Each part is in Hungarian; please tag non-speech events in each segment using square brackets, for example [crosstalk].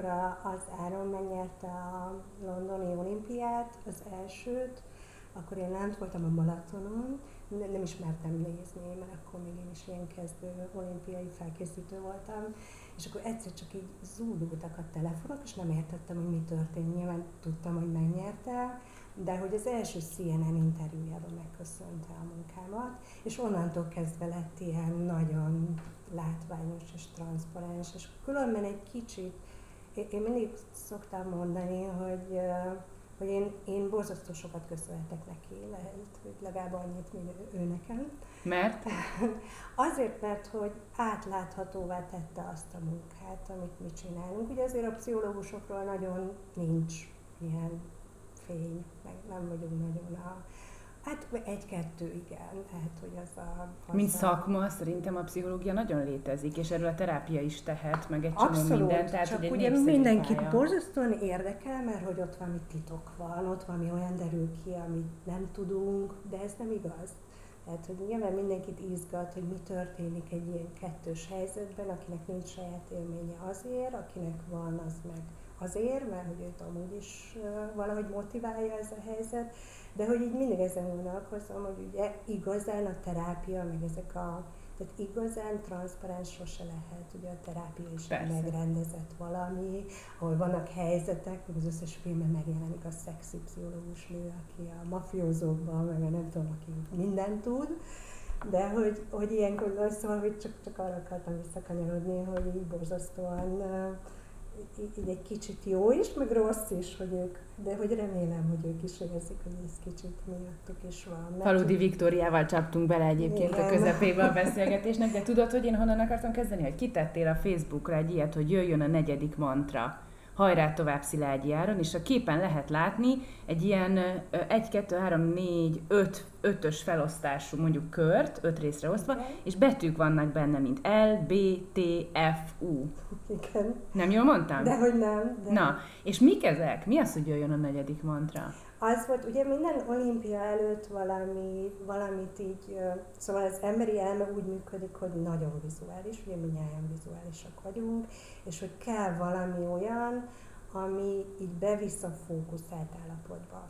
amikor a, az Áron megnyerte a londoni olimpiát, az elsőt, akkor én lent voltam a Balatonon, nem, nem is mertem nézni, mert akkor még én is ilyen kezdő olimpiai felkészítő voltam, és akkor egyszer csak így zúdultak a telefonok, és nem értettem, hogy mi történt. Nyilván tudtam, hogy megnyerte, de hogy az első CNN interjújában megköszönte a munkámat, és onnantól kezdve lett ilyen nagyon látványos és transzparens, és különben egy kicsit, én mindig szoktam mondani, hogy hogy én, én borzasztó sokat köszönhetek neki, lehet, hogy legalább annyit, mint ő nekem. Mert? [laughs] Azért, mert hogy átláthatóvá tette azt a munkát, amit mi csinálunk. Ugye azért a pszichológusokról nagyon nincs ilyen fény, meg nem vagyunk nagyon a Hát egy-kettő, igen. Tehát, hogy az a... Az Mint szakma, szerintem a pszichológia nagyon létezik, és erről a terápia is tehet, meg egy csomó minden. Tehát, csak hogy ugye mindenkit pálya. borzasztóan érdekel, mert hogy ott valami titok van, ott valami olyan derül ki, amit nem tudunk, de ez nem igaz. Tehát, hogy nyilván mindenkit izgat, hogy mi történik egy ilyen kettős helyzetben, akinek nincs saját élménye azért, akinek van, az meg azért, mert hogy őt amúgy is valahogy motiválja ez a helyzet, de hogy így mindig ezen gondolkozom, hogy ugye igazán a terápia, meg ezek a tehát igazán transzparens sose lehet, ugye a terápia is Persze. megrendezett valami, ahol vannak helyzetek, hogy az összes filmben megjelenik a szexi pszichológus nő, aki a mafiózókban, meg a nem tudom, aki mindent tud, de hogy, hogy ilyenkor szóval, hogy csak, csak arra akartam visszakanyarodni, hogy így borzasztóan uh, így egy kicsit jó is, meg rossz is, hogy ők, de hogy remélem, hogy ők is érzik, hogy ez kicsit miattuk is van. Faludi Viktóriával csaptunk bele egyébként Igen. a közepébe a [laughs] beszélgetésnek, de tudod, hogy én honnan akartam kezdeni? Hogy kitettél a Facebookra egy ilyet, hogy jöjjön a negyedik mantra hajrá tovább Szilágyi Áron, és a képen lehet látni egy ilyen 1, 2, 3, 4, 5, 5-ös felosztású mondjuk kört, 5 részre osztva, és betűk vannak benne, mint L, B, T, F, U. Igen. Nem jól mondtam? Dehogy nem. De... Na, és mik ezek? Mi az, hogy jöjjön a negyedik mantra? Az volt, ugye minden olimpia előtt valami, valamit így, szóval az emberi elme úgy működik, hogy nagyon vizuális, ugye minnyáján vizuálisak vagyunk, és hogy kell valami olyan, ami így bevisz a fókuszált állapotba.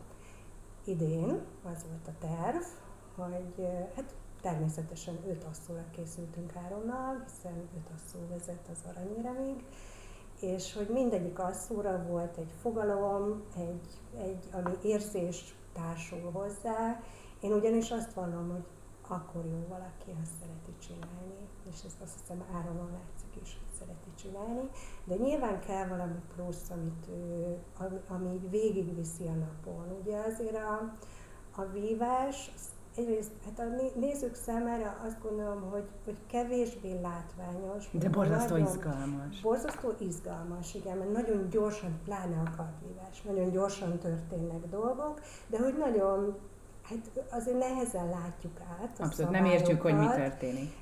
Idén az volt a terv, hogy hát természetesen öt asszóra készültünk Áronnal, hiszen öt asszó vezet az aranyéremig, és hogy mindegyik asszóra volt egy fogalom, egy, egy, ami érzés társul hozzá. Én ugyanis azt vallom, hogy akkor jó valaki, ha szereti csinálni, és ezt azt hiszem áramon látszik is, hogy szereti csinálni, de nyilván kell valami plusz, amit ő, ami végigviszi a napon. Ugye azért a, a vívás egyrészt hát a nézők számára azt gondolom, hogy, hogy kevésbé látványos. De borzasztó nagyon, izgalmas. Borzasztó izgalmas, igen, mert nagyon gyorsan, pláne a kartvívás, nagyon gyorsan történnek dolgok, de hogy nagyon Hát azért nehezen látjuk át. Abszolút, nem értjük, hogy mi történik.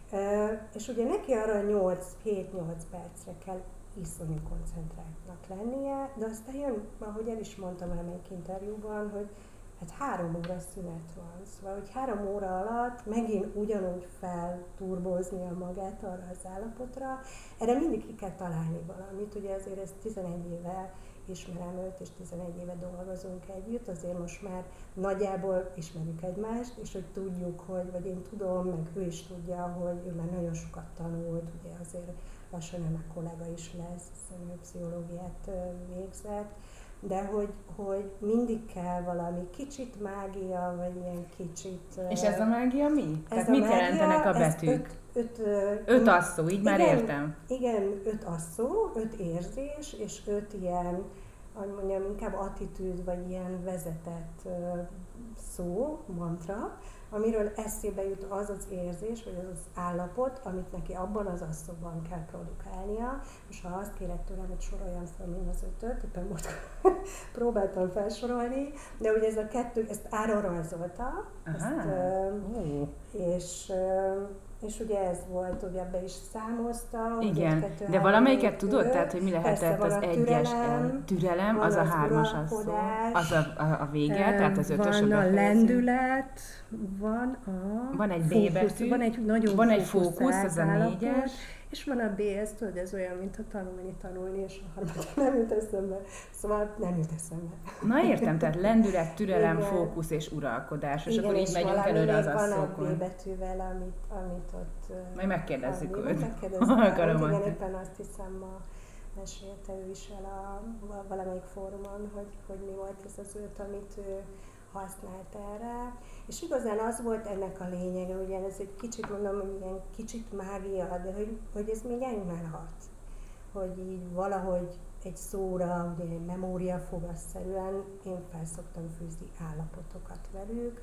És ugye neki arra 8, 7-8 percre kell iszonyú koncentráltnak lennie, de aztán jön, ahogy el is mondtam valamelyik interjúban, hogy hát három óra szünet van. Szóval, hogy három óra alatt megint ugyanúgy a magát arra az állapotra, erre mindig ki kell találni valamit. Ugye azért ez 11 éve ismerem őt, és 11 éve dolgozunk együtt, azért most már nagyjából ismerjük egymást, és hogy tudjuk, hogy, vagy én tudom, meg ő is tudja, hogy ő már nagyon sokat tanult, ugye azért lassan nem a kollega is lesz, hiszen ő pszichológiát végzett, de hogy, hogy mindig kell valami kicsit mágia, vagy ilyen kicsit... És ez a mágia mi? Ez Tehát mit mágia, jelentenek a betűk? Öt, öt, öt asszó, így igen, már értem. Igen, öt asszó, öt érzés, és öt ilyen, hogy mondjam, inkább attitűd, vagy ilyen vezetett szó, mantra, amiről eszébe jut az az érzés, vagy az az állapot, amit neki abban az asszóban kell produkálnia, és ha azt kéred tőlem, hogy soroljam fel mind az ötöt, éppen most [laughs] próbáltam felsorolni, de ugye ez a kettő, ezt Áron rajzolta, ezt, uh, és és ugye ez volt, ugye be is számozta. Igen, kettő, de valamelyiket tudod? Tehát, hogy mi lehetett az egyes türelem, türelem az, az a hármas az, szó, az a, a, a vége, um, tehát az ötös Van a, a lendület, van a Van egy B betű, van egy nagyon van egy fókusz, az a négyes, És van a B, ez tudod, ez olyan, mint a tanulni, tanulni, és a harmadik [laughs] nem jut eszembe. Szóval nem jut eszembe. Na értem, tehát lendület, türelem, Igen. fókusz és uralkodás, és Igen, akkor így megyünk előre az asszókon. van a B betűvel, amit, amit ott... Majd megkérdezzük őt. Megkérdezzük [laughs] Igen, éppen azt hiszem ma mesélte ő is el a, a valamelyik fórumon, hogy, hogy mi volt ez az őt, amit ő használt erre. És igazán az volt ennek a lényege, ugye ez egy kicsit mondom, hogy ilyen kicsit mágia, de hogy, hogy ez még enymelhat. Hogy így valahogy egy szóra, ugye egy memóriafogasszerűen én felszoktam fűzni állapotokat velük,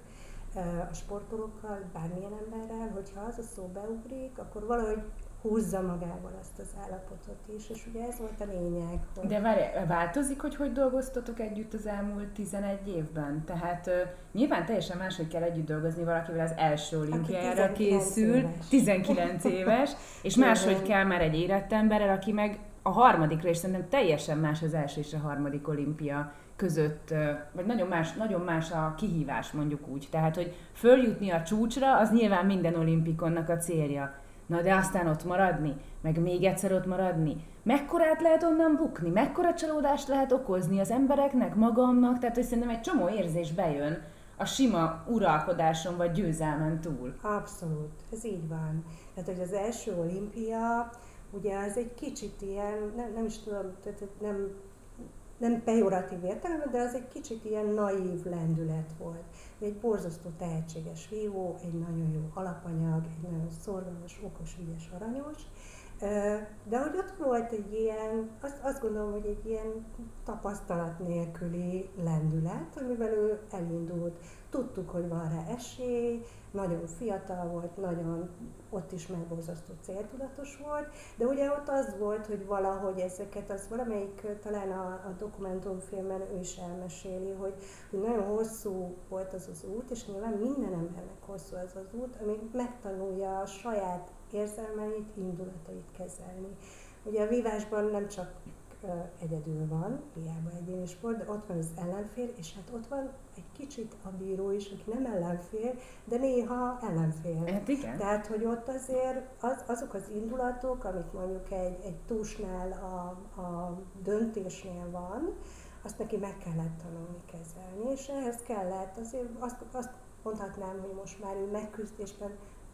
a sportolókkal, bármilyen emberrel, hogyha az a szó beugrik, akkor valahogy húzza magával azt az állapotot is, és ugye ez volt a lényeg. Hogy... De várj, változik, hogy hogy dolgoztatok együtt az elmúlt 11 évben? Tehát uh, nyilván teljesen máshogy kell együtt dolgozni valakivel az első olimpiára készül, éves. 19 éves, [laughs] és máshogy kell már egy érett emberrel, aki meg a harmadikra, és szerintem teljesen más az első és a harmadik olimpia között, vagy nagyon más, nagyon más a kihívás mondjuk úgy. Tehát, hogy följutni a csúcsra, az nyilván minden olimpikonnak a célja Na de aztán ott maradni, meg még egyszer ott maradni, mekkorát lehet onnan bukni, mekkora csalódást lehet okozni az embereknek, magamnak, tehát hogy szerintem egy csomó érzés bejön a sima uralkodáson vagy győzelmen túl. Abszolút, ez így van. Tehát, hogy az első olimpia, ugye az egy kicsit ilyen, nem, nem is tudom, tehát nem, nem pejoratív értelemben, de az egy kicsit ilyen naív lendület volt egy borzasztó tehetséges vívó, egy nagyon jó alapanyag, egy nagyon szorgalmas, okos, ügyes, aranyos, de hogy ott volt egy ilyen, azt, azt gondolom, hogy egy ilyen tapasztalat nélküli lendület, amivel ő elindult. Tudtuk, hogy van rá esély, nagyon fiatal volt, nagyon ott is megborzasztó céltudatos volt, de ugye ott az volt, hogy valahogy ezeket, az valamelyik, talán a, a dokumentumfilmen ő is elmeséli, hogy, hogy nagyon hosszú volt az az út, és nyilván minden embernek hosszú az az út, amíg megtanulja a saját érzelmeit, indulatait kezelni. Ugye a vívásban nem csak egyedül van, hiába egyéni sport, de ott van az ellenfél, és hát ott van egy kicsit a bíró is, aki nem ellenfél, de néha ellenfél. Hát igen. Tehát, hogy ott azért az, azok az indulatok, amik mondjuk egy, egy túsnál a, a döntésnél van, azt neki meg kellett tanulni kezelni, és ehhez kellett, azért azt, azt mondhatnám, hogy most már ő megküzdésben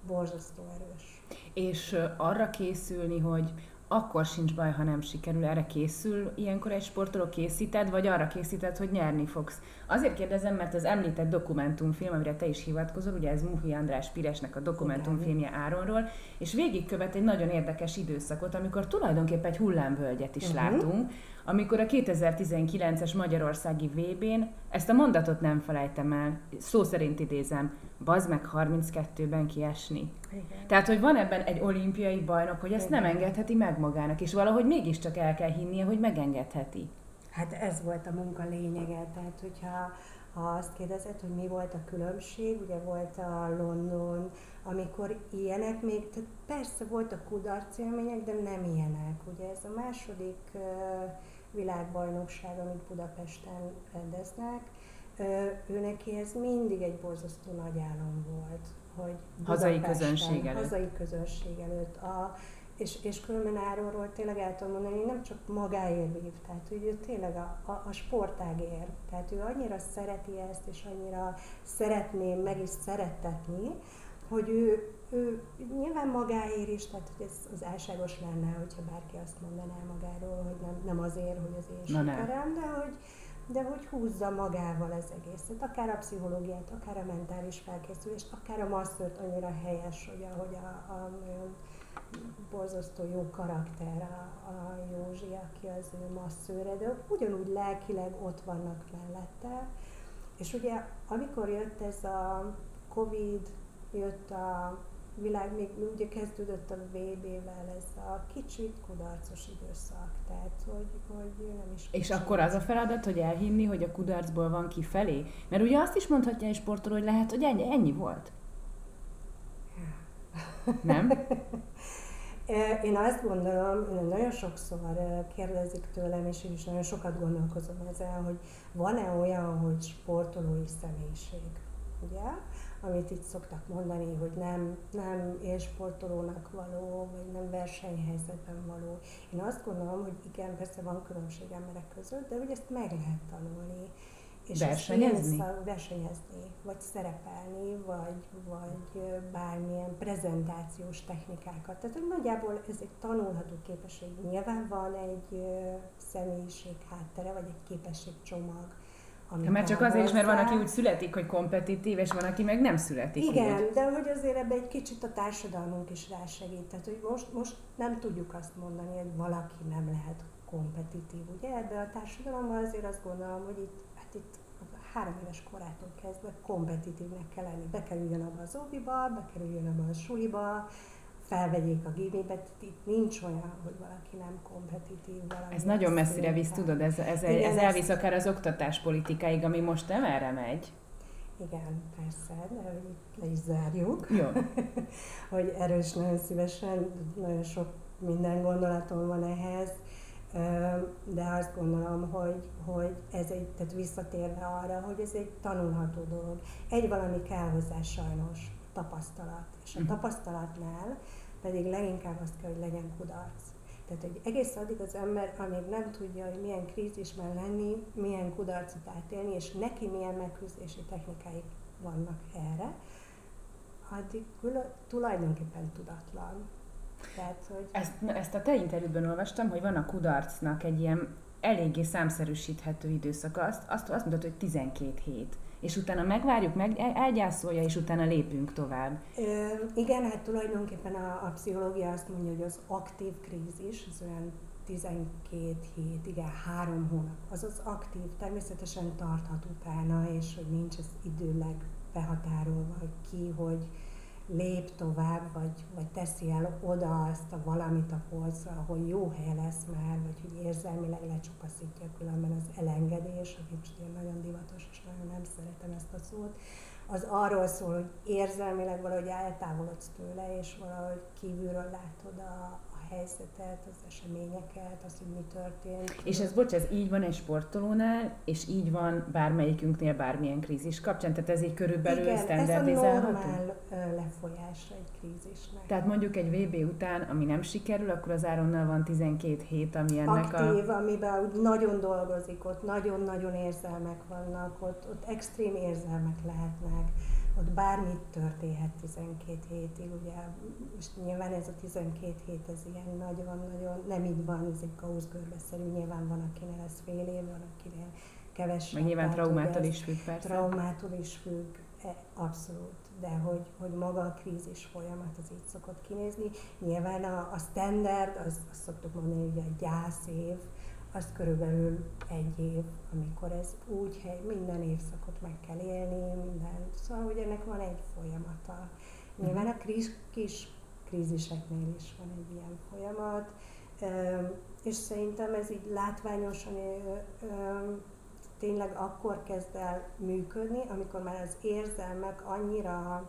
borzasztó erős. És arra készülni, hogy akkor sincs baj, ha nem sikerül. Erre készül ilyenkor egy sportoló készíted, vagy arra készíted, hogy nyerni fogsz? Azért kérdezem, mert az említett dokumentumfilm, amire te is hivatkozol, ugye ez Muhi András Piresnek a dokumentumfilmje Áronról, és végigkövet egy nagyon érdekes időszakot, amikor tulajdonképpen egy hullámvölgyet is uh-huh. látunk, amikor a 2019-es Magyarországi VB-n ezt a mondatot nem felejtem el, szó szerint idézem, bazd meg 32-ben kiesni. Igen. Tehát, hogy van ebben egy olimpiai bajnok, hogy ezt Igen. nem engedheti meg magának, és valahogy mégiscsak el kell hinnie, hogy megengedheti. Hát ez volt a munka lényege, tehát hogyha ha azt kérdezed, hogy mi volt a különbség, ugye volt a London, amikor ilyenek még, tehát persze voltak kudarc élmények, de nem ilyenek. Ugye ez a második uh, világbajnokság, amit Budapesten rendeznek, ő neki ez mindig egy borzasztó nagy álom volt, hogy hazai közönség előtt. Hazai közönség előtt. A, és, és különben Áronról tényleg el tudom mondani, hogy nem csak magáért vív, tehát hogy ő tényleg a, a, a sportágért. Tehát ő annyira szereti ezt, és annyira szeretné meg is szeretetni, hogy ő, ő nyilván magáért is, tehát hogy ez az álságos lenne, hogyha bárki azt mondaná magáról, hogy nem, nem azért, hogy az én sikerem, de hogy, de hogy húzza magával az egészet, akár a pszichológiát, akár a mentális felkészülést, akár a masszört annyira helyes, hogy ahogy a, a nagyon borzasztó jó karakter a, a Józsi, aki az ő masszőre, de ugyanúgy lelkileg ott vannak mellette. És ugye amikor jött ez a Covid, jött a világ, még ugye kezdődött a VB-vel ez a kicsit kudarcos időszak, tehát hogy, hogy nem is... És akkor az a feladat, hogy elhinni, hogy a kudarcból van kifelé? Mert ugye azt is mondhatja egy sportoló, hogy lehet, hogy ennyi, ennyi volt. Nem? [laughs] Én azt gondolom, nagyon sokszor kérdezik tőlem, és én is nagyon sokat gondolkozom ezzel, hogy van-e olyan, hogy sportolói személyiség, ugye? amit itt szoktak mondani, hogy nem, nem élsportolónak való, vagy nem versenyhelyzetben való. Én azt gondolom, hogy igen, persze van különbség emberek között, de hogy ezt meg lehet tanulni. És versenyezni? Ezt versenyezni, vagy szerepelni, vagy, vagy bármilyen prezentációs technikákat. Tehát nagyjából ez egy tanulható képesség. Nyilván van egy személyiség háttere, vagy egy képességcsomag, Ja, mert csak azért is, mert van, aki úgy születik, hogy kompetitív, és van, aki meg nem születik Igen, úgy. de hogy azért ebbe egy kicsit a társadalmunk is rásegít. Tehát, hogy most, most nem tudjuk azt mondani, hogy valaki nem lehet kompetitív, ugye? Ebbe a társadalomban azért azt gondolom, hogy itt, hát itt három éves korától kezdve kompetitívnek kell lenni. Bekerüljön abba az óviba, bekerüljön abba a suliba, felvegyék a gimibe, itt nincs olyan, hogy valaki nem kompetitív. Valami ez nagyon messzire visz, tudod, ez, ez, Igen, ez elvisz ezt... akár az oktatáspolitikáig, ami most nem erre megy. Igen, persze, de le is zárjuk. Jó. [laughs] hogy erős, nagyon szívesen, nagyon sok minden gondolatom van ehhez, de azt gondolom, hogy, hogy ez egy, tehát visszatérve arra, hogy ez egy tanulható dolog. Egy valami kell hozzá sajnos, tapasztalat. És a mhm. tapasztalatnál pedig leginkább azt kell, hogy legyen kudarc. Tehát, hogy egész addig az ember, amíg nem tudja, hogy milyen krízisben lenni, milyen kudarcot átélni, és neki milyen megküzdési technikái vannak erre, addig tulajdonképpen tudatlan. Tehát, hogy... ezt, ezt a te interjúban olvastam, hogy van a kudarcnak egy ilyen eléggé számszerűsíthető időszaka. Azt, azt, azt mondod, hogy 12 hét és utána megvárjuk, meg elgyászolja, és utána lépünk tovább. Ö, igen, hát tulajdonképpen a, a pszichológia azt mondja, hogy az aktív krízis, az olyan 12 hét, igen, három hónap, az az aktív, természetesen tarthat utána, és hogy nincs ez időleg behatárolva, hogy ki, hogy lép tovább, vagy, vagy teszi el oda azt a valamit a polcra, ahol jó hely lesz már, vagy hogy érzelmileg lecsupaszítja különben az elengedés, most ilyen nagyon divatos, és nagyon nem szeretem ezt a szót, az arról szól, hogy érzelmileg valahogy eltávolodsz tőle, és valahogy kívülről látod a, helyzetet, az eseményeket, azt, hogy mi történt. És ez, bocs, ez így van egy sportolónál, és így van bármelyikünknél bármilyen krízis kapcsán, tehát ez így körülbelül Igen, standardizálható? ez a normál lefolyása egy krízisnek. Tehát mondjuk egy VB után, ami nem sikerül, akkor az Áronnal van 12 hét, ami ennek Aktív, a... amiben úgy nagyon dolgozik, ott nagyon-nagyon érzelmek vannak, ott, ott extrém érzelmek lehetnek ott bármit történhet 12 hétig, ugye, és nyilván ez a 12 hét, ez ilyen nagyon-nagyon, nem így van, ez egy kauszgörbeszerű, nyilván van, akinél ez fél év, van, akinél kevesebb. Meg nyilván traumától is függ, persze. Traumától is függ, e, abszolút, de hogy, hogy maga a krízis folyamat az így szokott kinézni. Nyilván a, a standard, az, azt szoktuk mondani, hogy a gyászév, az körülbelül egy év, amikor ez úgy, minden évszakot meg kell élni, minden. Szóval, hogy ennek van egy folyamata. Nyilván a kis, kis kríziseknél is van egy ilyen folyamat, és szerintem ez így látványosan tényleg akkor kezd el működni, amikor már az érzelmek annyira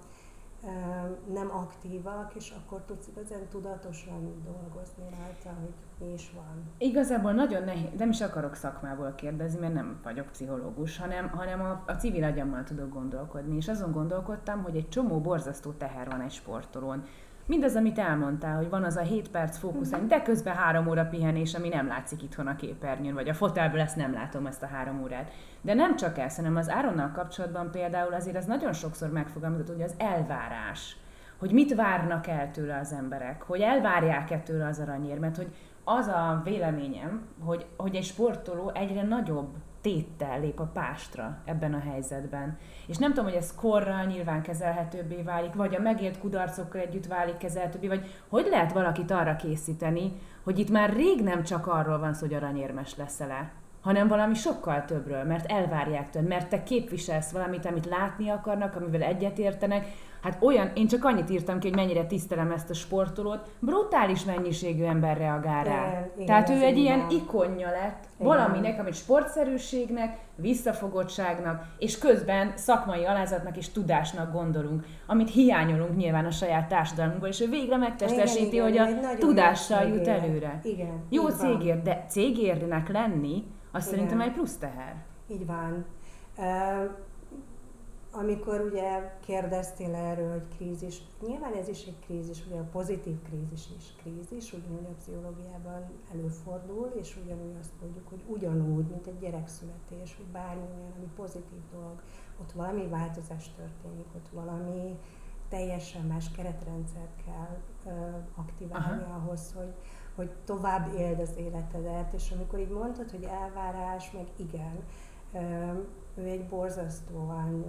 nem aktívak, és akkor tudsz igazán tudatosan dolgozni rajta, hogy mi is van. Igazából nagyon nehéz, nem is akarok szakmából kérdezni, mert nem vagyok pszichológus, hanem, hanem a, a civil agyammal tudok gondolkodni, és azon gondolkodtam, hogy egy csomó borzasztó teher van egy sportolón mindaz, amit elmondtál, hogy van az a 7 perc fókuszálni, de közben három óra pihenés, ami nem látszik itthon a képernyőn, vagy a fotelből ezt nem látom, ezt a három órát. De nem csak ez, hanem az Áronnal kapcsolatban például azért az nagyon sokszor megfogalmazott, hogy az elvárás, hogy mit várnak el tőle az emberek, hogy elvárják-e tőle az aranyérmet, hogy az a véleményem, hogy, hogy egy sportoló egyre nagyobb téttel lép a pástra ebben a helyzetben. És nem tudom, hogy ez korral nyilván kezelhetőbbé válik, vagy a megélt kudarcokkal együtt válik kezelhetőbbé, vagy hogy lehet valakit arra készíteni, hogy itt már rég nem csak arról van szó, hogy aranyérmes leszel-e, hanem valami sokkal többről, mert elvárják tőled, mert te képviselsz valamit, amit látni akarnak, amivel egyetértenek, Hát olyan, én csak annyit írtam ki, hogy mennyire tisztelem ezt a sportolót, brutális mennyiségű ember reagál rá. Igen, igen, Tehát ő egy ilyen ikonja lett igen. valaminek, amit sportszerűségnek, visszafogottságnak, és közben szakmai alázatnak és tudásnak gondolunk, amit hiányolunk nyilván a saját társadalmunkból, és ő végre megtestesíti, hogy a tudással jut előre. Igen, Jó cégér, de cégérnek lenni, azt Igen. szerintem egy plusz teher. Így van. Uh, amikor ugye kérdeztél erről, hogy krízis, nyilván ez is egy krízis, ugye a pozitív krízis is krízis, ugyanúgy a pszichológiában előfordul, és ugyanúgy azt mondjuk, hogy ugyanúgy, mint egy gyerekszületés, vagy bármi olyan, ami pozitív dolog, ott valami változás történik, ott valami teljesen más keretrendszert kell ö, aktiválni Aha. ahhoz, hogy, hogy tovább éld az életedet, és amikor így mondtad, hogy elvárás, meg igen, ő egy borzasztóan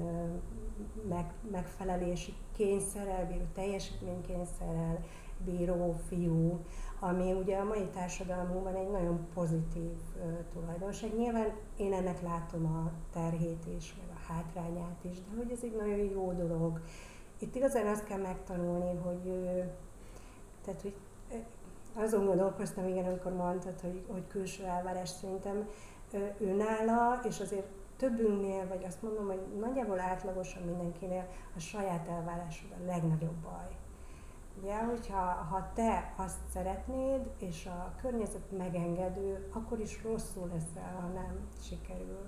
meg, megfelelési kényszerrel bíró, teljesítménykényszerrel bíró fiú, ami ugye a mai társadalmunkban egy nagyon pozitív uh, tulajdonság. Nyilván én ennek látom a terhét is, meg a hátrányát is, de hogy ez egy nagyon jó dolog. Itt igazán azt kell megtanulni, hogy, tehát, hogy azon gondolkoztam, igen, amikor mondtad, hogy, hogy külső elvárás szerintem önállá, és azért többünknél, vagy azt mondom, hogy nagyjából átlagosan mindenkinél a saját elvárásod a legnagyobb baj. Ugye, hogyha ha te azt szeretnéd, és a környezet megengedő, akkor is rosszul leszel, ha nem sikerül.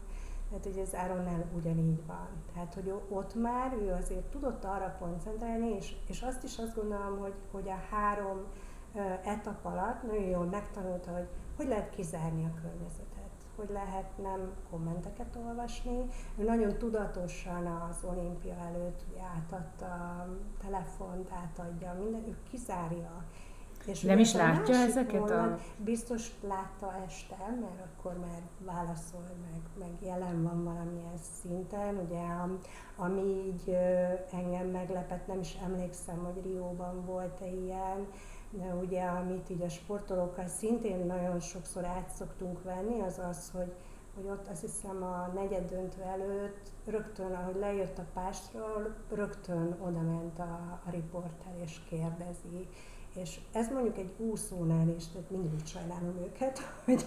Tehát, hogy ez Áronnál ugyanígy van. Tehát, hogy ott már ő azért tudott arra koncentrálni, és, és azt is azt gondolom, hogy, hogy a három etap alatt nagyon jól megtanulta, hogy hogy lehet kizárni a környezetet hogy lehet nem kommenteket olvasni. Ő nagyon tudatosan az olimpia előtt ugye átadta a telefont, átadja, minden, ő kizárja. És nem is látja ezeket mondat, a... Biztos látta este, mert akkor már válaszol, meg, meg jelen van valamilyen szinten. Ugye, ami így engem meglepett, nem is emlékszem, hogy Rióban volt-e ilyen, ugye, amit így a sportolókkal szintén nagyon sokszor át szoktunk venni, az az, hogy, hogy ott azt hiszem a negyed döntő előtt rögtön, ahogy lejött a pástról, rögtön oda ment a, a riporter és kérdezi. És ez mondjuk egy úszónál is, tehát mindig sajnálom őket, [laughs] hogy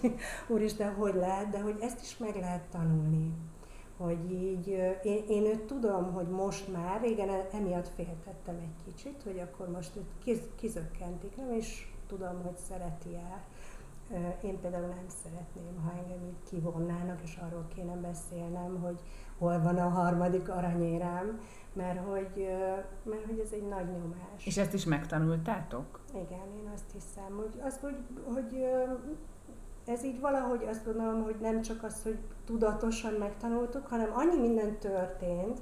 úristen, hogy lehet, de hogy ezt is meg lehet tanulni hogy így én, én őt tudom, hogy most már, régen e, emiatt féltettem egy kicsit, hogy akkor most őt kiz, kizökkentik, nem is tudom, hogy szereti el. Én például nem szeretném, ha engem így kivonnának, és arról kéne beszélnem, hogy hol van a harmadik aranyérám, mert hogy, mert hogy ez egy nagy nyomás. És ezt is megtanultátok? Igen, én azt hiszem, hogy, az, hogy, hogy ez így valahogy azt gondolom, hogy nem csak az, hogy tudatosan megtanultuk, hanem annyi minden történt,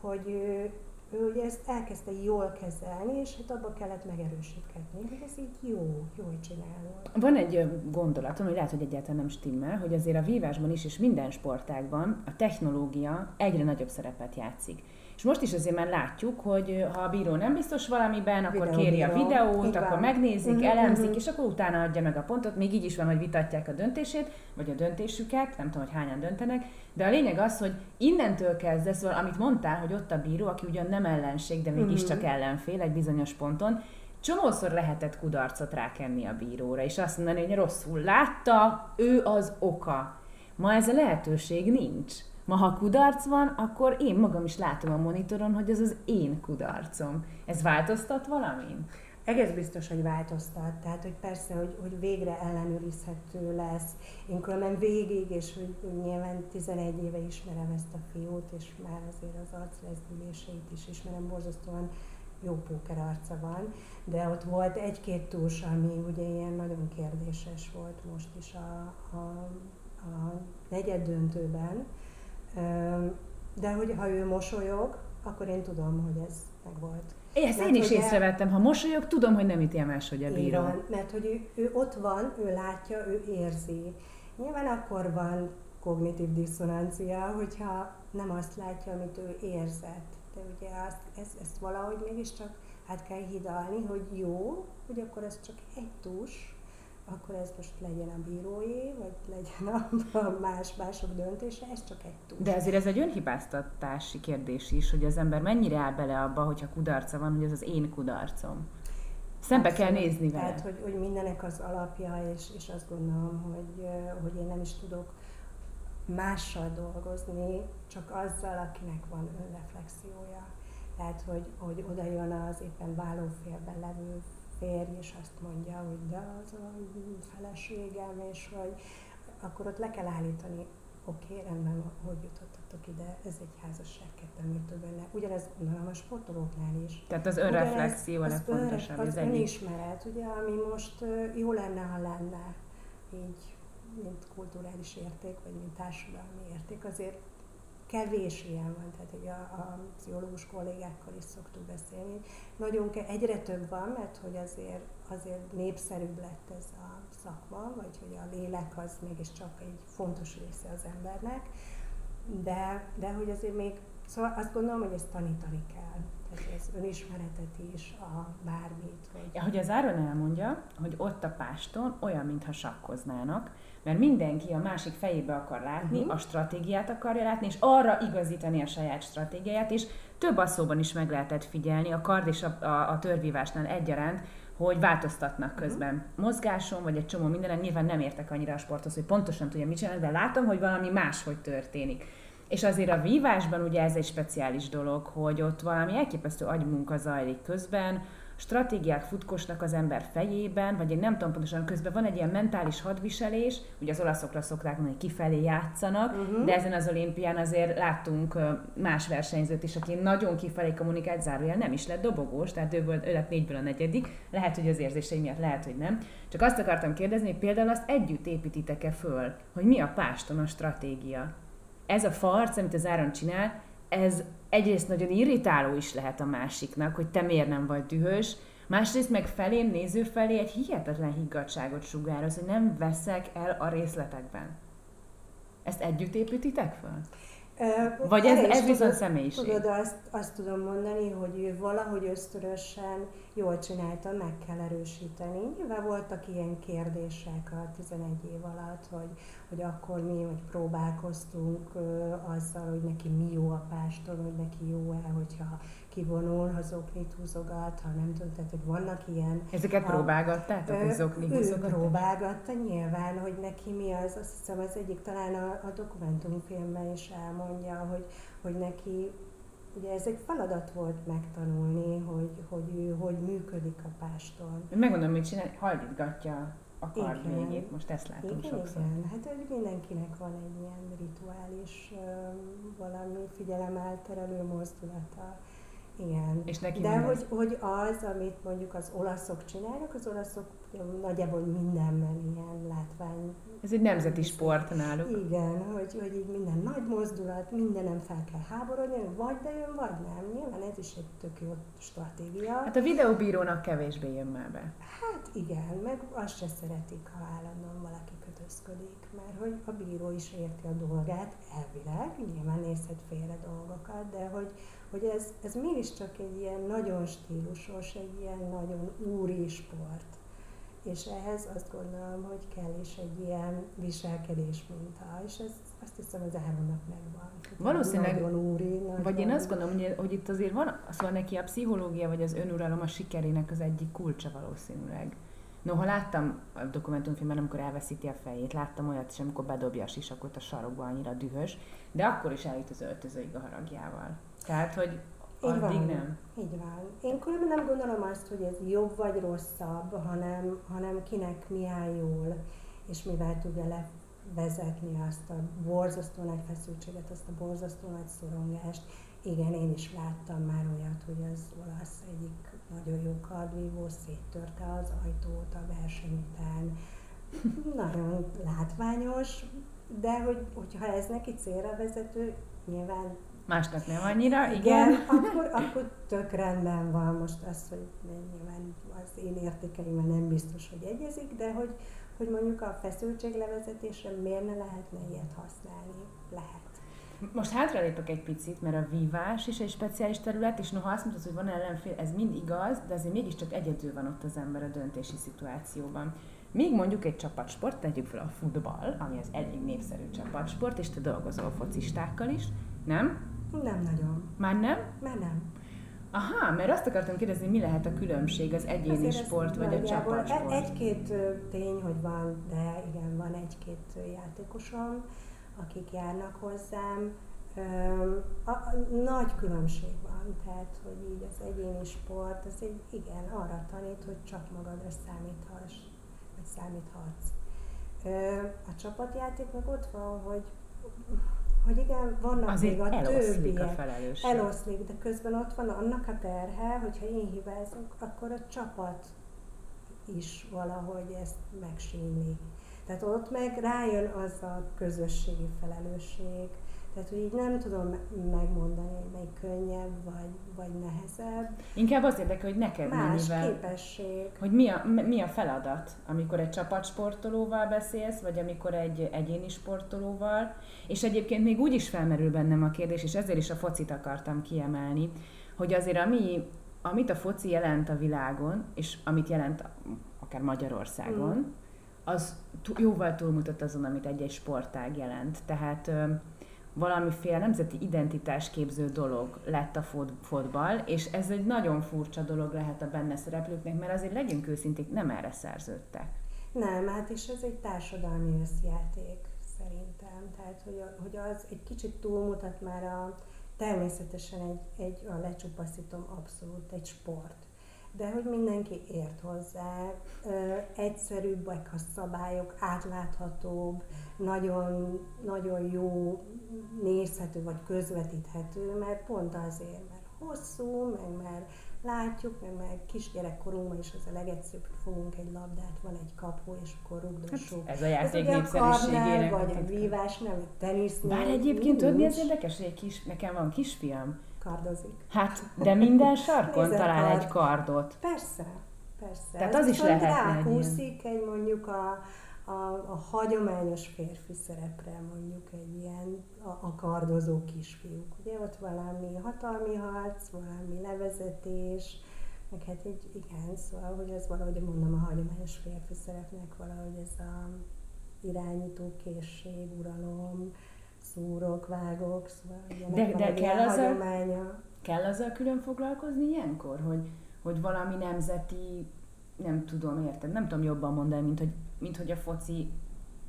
hogy ő, ő ugye ezt elkezdte jól kezelni, és hát abba kellett megerősíteni, hogy ez így jó, jól csinálod. Van egy gondolatom, hogy lehet, hogy egyáltalán nem stimmel, hogy azért a vívásban is, és minden sportágban a technológia egyre nagyobb szerepet játszik. És most is azért már látjuk, hogy ha a bíró nem biztos valamiben, akkor Videó, kéri a videót, Igen. akkor megnézik, uh-huh, elemzik, uh-huh. és akkor utána adja meg a pontot. Még így is van, hogy vitatják a döntését, vagy a döntésüket, nem tudom, hogy hányan döntenek, de a lényeg az, hogy innentől kezdve, szóval amit mondtál, hogy ott a bíró, aki ugyan nem ellenség, de mégiscsak uh-huh. ellenfél egy bizonyos ponton, csomószor lehetett kudarcot rákenni a bíróra, és azt mondani, hogy rosszul látta, ő az oka. Ma ez a lehetőség nincs. Ma, ha kudarc van, akkor én magam is látom a monitoron, hogy ez az én kudarcom. Ez változtat valamin? Egész biztos, hogy változtat. Tehát, hogy persze, hogy, hogy végre ellenőrizhető lesz. Én különben végig, és hogy nyilván 11 éve ismerem ezt a fiút, és már azért az arclezdüléseit is ismerem, borzasztóan jó póker arca van, de ott volt egy-két túls, ami ugye ilyen nagyon kérdéses volt most is a, a, a negyed döntőben, de hogy ha ő mosolyog, akkor én tudom, hogy ez megvolt. Ezt én is észrevettem, ha mosolyog, tudom, hogy nem ítél máshogy a bíró. Van, mert hogy ő, ő ott van, ő látja, ő érzi. Nyilván akkor van kognitív diszonancia, hogyha nem azt látja, amit ő érzett. De ugye azt, ezt, ezt valahogy mégiscsak át kell hidalni, hogy jó, hogy akkor ez csak egy tus, akkor ez most legyen a bírói, vagy legyen a [laughs] más, mások döntése, ez csak egy túl. De ezért ez egy önhibáztatási kérdés is, hogy az ember mennyire áll bele abba, hogyha kudarca van, hogy ez az én kudarcom. Szembe kell nézni vele. Tehát, hogy, hogy mindenek az alapja, és, és azt gondolom, hogy, hogy én nem is tudok mással dolgozni, csak azzal, akinek van önreflexiója. Tehát, hogy, hogy oda jön az éppen vállófélben levő férj, és azt mondja, hogy de az a feleségem, és hogy akkor ott le kell állítani, oké, okay, rendben, hogy jutottatok ide, ez egy házasság, ketten benne. Ugyanez gondolom a sportolóknál is. Tehát az önreflexió a legfontosabb, az, az önismeret, ugye, ami most jó lenne, ha lenne így, mint kulturális érték, vagy mint társadalmi érték, azért kevés ilyen van, tehát hogy a, a pszichológus kollégákkal is szoktuk beszélni. Nagyon ke- egyre több van, mert hogy azért, azért népszerűbb lett ez a szakma, vagy hogy a lélek az mégiscsak egy fontos része az embernek, de, de hogy azért még, szóval azt gondolom, hogy ezt tanítani kell. Ez önismeretet is, a bármit. Hogy... Ja, hogy az Áron elmondja, hogy ott a páston olyan, mintha sakkoznának, mert mindenki a másik fejébe akar látni, uh-huh. a stratégiát akarja látni, és arra igazítani a saját stratégiáját, és több asszóban is meg lehetett figyelni, a kard és a, a, a törvívásnál egyaránt, hogy változtatnak mhm. közben uh-huh. mozgáson, vagy egy csomó mindenen. Nyilván nem értek annyira a sporthoz, hogy pontosan tudja, mit csinálni, de látom, hogy valami máshogy történik. És azért a vívásban ugye ez egy speciális dolog, hogy ott valami elképesztő agymunka zajlik közben, stratégiák futkosnak az ember fejében, vagy én nem tudom pontosan, közben van egy ilyen mentális hadviselés, ugye az olaszokra szokták mondani, hogy kifelé játszanak, uh-huh. de ezen az olimpián azért láttunk más versenyzőt is, aki nagyon kifelé kommunikált, zárójel nem is lett dobogós, tehát ő, volt, ő lett négyből a negyedik, lehet, hogy az érzései miatt, lehet, hogy nem. Csak azt akartam kérdezni, hogy például azt együtt építitek-e föl, hogy mi a páston a stratégia? Ez a farc, amit az Áron csinál, ez egyrészt nagyon irritáló is lehet a másiknak, hogy te miért nem vagy dühös, másrészt meg felém, néző felé egy hihetetlen higgadságot sugároz, hogy nem veszek el a részletekben. Ezt együtt építitek fel? Vagy ez, ez viszont személyiség? Tudod, azt, azt tudom mondani, hogy ő valahogy ösztönösen jól csinálta, meg kell erősíteni. Nyilván voltak ilyen kérdések a 11 év alatt, hogy, hogy akkor mi hogy próbálkoztunk azzal, hogy neki mi jó a pástól, hogy neki jó-e, hogyha kivonul, ha zoknit húzogat, ha nem tudom, tehát hogy vannak ilyen... Ezeket a, próbálgattátok, hogy zokni húzogat? próbálgatta nyilván, hogy neki mi az, azt hiszem az egyik talán a, a dokumentumfilmben is elmondja, hogy, hogy neki ugye ez egy feladat volt megtanulni, hogy, hogy ő hogy működik a páston. Megmondom, mit csinál, hajlítgatja a kard végét, most ezt látom igen, sokszor. Igen, hát hogy mindenkinek van egy ilyen rituális valami figyelemelterelő mozdulata. Igen. És neki De hogy, hogy az, amit mondjuk az olaszok csinálnak, az olaszok nagyjából mindenben ilyen látvány. Ez egy nemzeti sport náluk. Igen, hogy, hogy így minden nagy mozdulat, mindenem fel kell háborodni, vagy bejön, vagy nem. Nyilván ez is egy tök jó stratégia. Hát a videóbírónak kevésbé jön már be. Hát igen, meg azt se szeretik, ha állandóan valaki kötözködik, mert hogy a bíró is érti a dolgát, elvileg, nyilván nézhet félre dolgokat, de hogy, hogy ez, ez mégiscsak egy ilyen nagyon stílusos, egy ilyen nagyon úri sport. És ehhez azt gondolom, hogy kell is egy ilyen viselkedés minta, és ez azt hiszem az Áronnak megvan. Valószínűleg, nagyon úri, nagyon vagy én azt gondolom, hogy, hogy itt azért van, szóval neki a pszichológia vagy az önuralom a sikerének az egyik kulcsa valószínűleg. Noha láttam a dokumentumfilmben, amikor elveszíti a fejét, láttam olyat is, amikor bedobja a sisakot a sarokba, annyira dühös, de akkor is eljut az öltözőig a haragjával. Tehát, hogy addig van. nem. Így van. Én különben nem gondolom azt, hogy ez jobb vagy rosszabb, hanem, hanem kinek mi áll jól, és mivel tudja levezetni azt a borzasztó nagy feszültséget, azt a borzasztó nagy szorongást. Igen, én is láttam már olyat, hogy az olasz egyik nagyon jó kardvívó széttörte az ajtót a verseny után. Nagyon látványos, de hogy, hogyha ez neki célra vezető, nyilván Másnak nem annyira, igen. igen. [laughs] akkor, akkor tök rendben van most az, hogy nyilván az én értékeimmel nem biztos, hogy egyezik, de hogy, hogy mondjuk a feszültség levezetésre miért ne lehetne ilyet használni? Lehet. Most hátralépek egy picit, mert a vívás is egy speciális terület, és noha azt mondod, hogy van ellenfél, ez mind igaz, de azért mégiscsak egyedül van ott az ember a döntési szituációban. Míg mondjuk egy csapatsport, tegyük fel a futball, ami az elég népszerű csapatsport, és te dolgozol focistákkal is, nem? Nem nagyon. Már nem? Már nem. Aha, mert azt akartam kérdezni, mi lehet a különbség az egyéni Azért sport vagy a csapatsport? Egy-két tény, hogy van, de igen, van egy-két játékosom, akik járnak hozzám. A, a, nagy különbség van, tehát hogy így az egyéni sport, az egy, igen, arra tanít, hogy csak magadra számíthass, vagy számíthatsz. A csapatjáték meg ott van, hogy hogy igen, vannak Azért még a többiek. a felelősség. Eloszlik, de közben ott van annak a terhe, hogyha én hibázok, akkor a csapat is valahogy ezt megsínli. Tehát ott meg rájön az a közösségi felelősség, tehát, hogy így nem tudom megmondani, hogy melyik könnyebb, vagy, vagy nehezebb. Inkább az érdekel, hogy neked Más mennyivel... képesség. Hogy mi a, mi a feladat, amikor egy csapatsportolóval beszélsz, vagy amikor egy egyéni sportolóval. És egyébként még úgy is felmerül bennem a kérdés, és ezért is a focit akartam kiemelni, hogy azért ami, amit a foci jelent a világon, és amit jelent akár Magyarországon, mm. az jóval túlmutat azon, amit egy-egy sportág jelent. Tehát valamiféle nemzeti identitásképző dolog lett a fotball, és ez egy nagyon furcsa dolog lehet a benne szereplőknek, mert azért legyünk őszinték, nem erre szerződtek. Nem, hát és ez egy társadalmi összjáték szerintem. Tehát, hogy, hogy az egy kicsit túlmutat már a, természetesen egy, egy a lecsupaszítom abszolút egy sport de hogy mindenki ért hozzá, egyszerűbbek a szabályok, átláthatóbb, nagyon, nagyon jó nézhető vagy közvetíthető, mert pont azért, mert hosszú, meg mert látjuk, meg meg kisgyerekkorunkban is az a legegyszerűbb, hogy fogunk egy labdát, van egy kapu, és akkor rugdossuk. Hát ez a játék ez népszerűségének. Vagy a vívás, nem, egy tenisznél. Bár egyébként tudod, mi az érdekes, hogy egy kis, nekem van kisfiam, kardozik. Hát, de minden [laughs] sarkon talál kard. egy kardot. Persze, persze. Tehát az, az is lehet. Rákúszik egy mondjuk a, a, a hagyományos férfi szerepre mondjuk egy ilyen a, a kardozó kisfiúk. Ugye ott valami hatalmi harc, valami levezetés, meg hát egy, igen, szóval, hogy ez valahogy mondom a hagyományos férfi szerepnek valahogy ez a irányító készség, uralom, szúrok, vágok, szóval de, de kell az hagyománya. Kell azzal külön foglalkozni ilyenkor, hogy, hogy valami nemzeti, nem tudom, érted, nem tudom jobban mondani, mint hogy, mint hogy a foci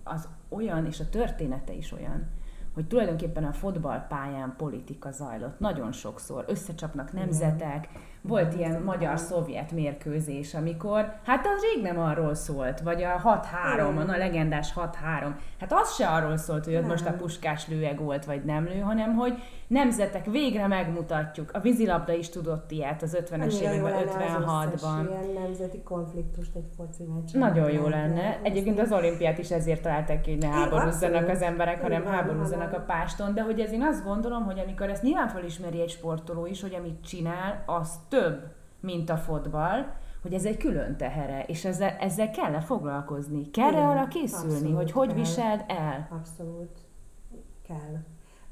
az olyan, és a története is olyan, hogy tulajdonképpen a fotballpályán politika zajlott nagyon sokszor, összecsapnak nemzetek, volt ilyen magyar-szovjet mérkőzés, amikor, hát az rég nem arról szólt, vagy a 6-3, a legendás 6-3, hát az se arról szólt, hogy ott most a puskás lő gólt, vagy nem lő, hanem hogy nemzetek, végre megmutatjuk. A vízilabda is tudott ilyet az 50-es években, 56-ban. Ilyen nemzeti konfliktust egy foci meccs. Nagyon jó lenne. Egyébként az olimpiát is ezért találták ki, hogy ne háborúzzanak az emberek, hanem háborúzzanak a páston. De hogy ez én azt gondolom, hogy amikor ezt nyilván felismeri egy sportoló is, hogy amit csinál, az több, mint a fotball, hogy ez egy külön tehere, és ezzel, ezzel kell-e foglalkozni? Kell-e arra készülni, Abszolút hogy hogy kell. viseld el? Abszolút kell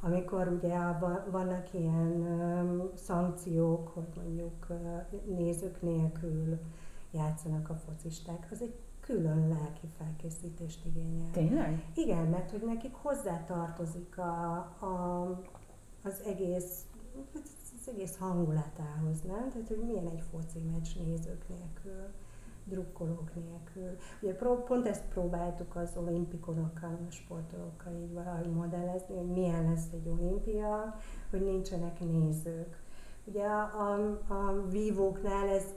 amikor ugye vannak ilyen szankciók, hogy mondjuk nézők nélkül játszanak a focisták, az egy külön lelki felkészítést igényel. Tényleg? Igen, mert hogy nekik hozzátartozik a, a, az egész az egész hangulatához, nem? Tehát, hogy milyen egy foci meccs nézők nélkül drukkolók nélkül. Ugye pont ezt próbáltuk az olimpikonokkal, a sportolókkal így valahogy modellezni, hogy milyen lesz egy olimpia, hogy nincsenek nézők. Ugye a, a, a vívóknál ez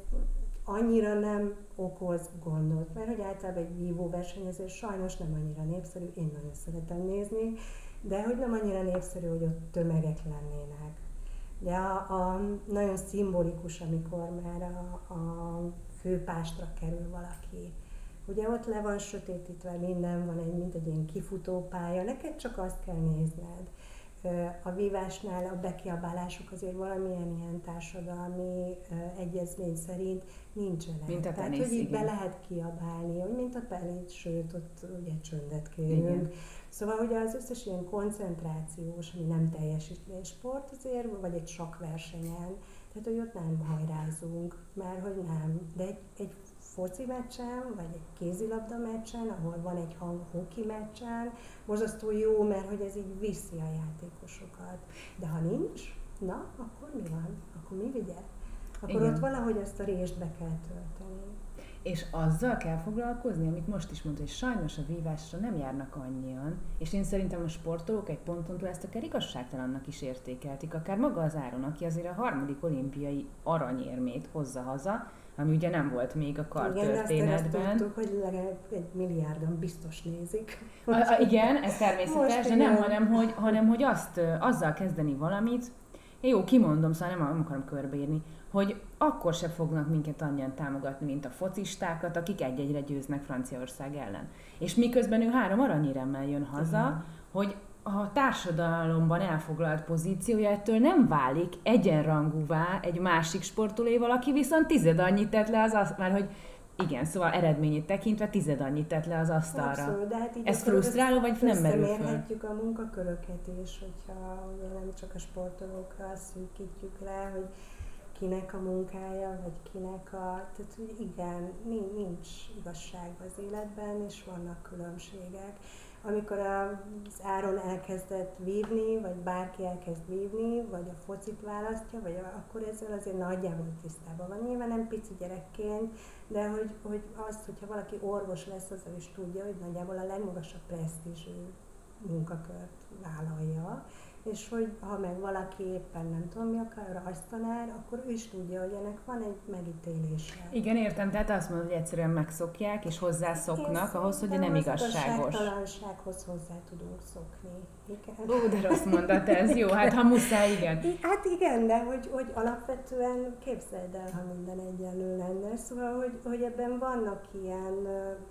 annyira nem okoz gondot, mert hogy általában egy vívó versenyező sajnos nem annyira népszerű, én nagyon szeretem nézni, de hogy nem annyira népszerű, hogy ott tömegek lennének. Ugye a, a, nagyon szimbolikus, amikor már a, a főpástra kerül valaki. Ugye ott le van sötétítve minden, van egy, mint egy ilyen kifutópálya, neked csak azt kell nézned. A vívásnál a bekiabálások azért valamilyen ilyen társadalmi egyezmény szerint nincsenek. Mint a Tehát, hogy itt be lehet kiabálni, hogy mint a pelit, sőt, ott ugye csöndet kérünk. Igen. Szóval ugye az összes ilyen koncentrációs, ami nem sport azért, vagy egy sakversenyen, tehát, hogy ott nem hajrázunk, mert hogy nem. De egy, egy foci meccsen, vagy egy kézilabda meccsen, ahol van egy hang hoki meccsen, borzasztó jó, mert hogy ez így viszi a játékosokat. De ha nincs, na, akkor mi van? Akkor mi vigye? Akkor Igen. ott valahogy ezt a részt be kell tölteni. És azzal kell foglalkozni, amit most is mondta, hogy sajnos a vívásra nem járnak annyian, és én szerintem a sportolók egy ponton túl ezt akár igazságtalannak is értékeltik, akár maga az Áron, aki azért a harmadik olimpiai aranyérmét hozza haza, ami ugye nem volt még a kar igen, történetben. Igen, tudtuk, hogy legalább egy milliárdan biztos nézik. A, a, igen, ez természetes, de nem, hanem hogy, hanem hogy azt, azzal kezdeni valamit, jó, kimondom, szóval nem, nem akarom körbeírni, hogy akkor se fognak minket annyian támogatni, mint a focistákat, akik egy-egyre győznek Franciaország ellen. És miközben ő három aranyéremmel jön haza, Igen. hogy a társadalomban elfoglalt pozíciója ettől nem válik egyenrangúvá egy másik sportolóval, aki viszont tized annyit tett le az azt, már hogy igen, szóval eredményét tekintve tized annyit tett le az asztalra. Abszolút, de hát így Ez frusztráló, vagy nem merül fel? a munkaköröket is, hogyha ugye nem csak a sportolókra szűkítjük le, hogy kinek a munkája, vagy kinek a... Tehát, hogy igen, nincs igazság az életben, és vannak különbségek amikor az áron elkezdett vívni, vagy bárki elkezd vívni, vagy a focit választja, vagy akkor ezzel azért nagyjából tisztában van. Nyilván nem pici gyerekként, de hogy, hogy azt, hogyha valaki orvos lesz, azzal is tudja, hogy nagyjából a legmagasabb presztízsű munkakört vállalja, és hogy ha meg valaki éppen nem tudom mi akar, rajztanár, akkor ő is tudja, hogy ennek van egy megítélése. Igen, értem, tehát azt mondod, hogy egyszerűen megszokják, és hozzászoknak ahhoz, hogy nem igazságos. Az hozzá tudunk szokni. Igen. Ó, de rossz mondat ez, jó, hát ha muszáj, igen. Hát igen, de hogy, hogy alapvetően képzeld el, ha minden egyenlő lenne, szóval, hogy, hogy ebben vannak ilyen,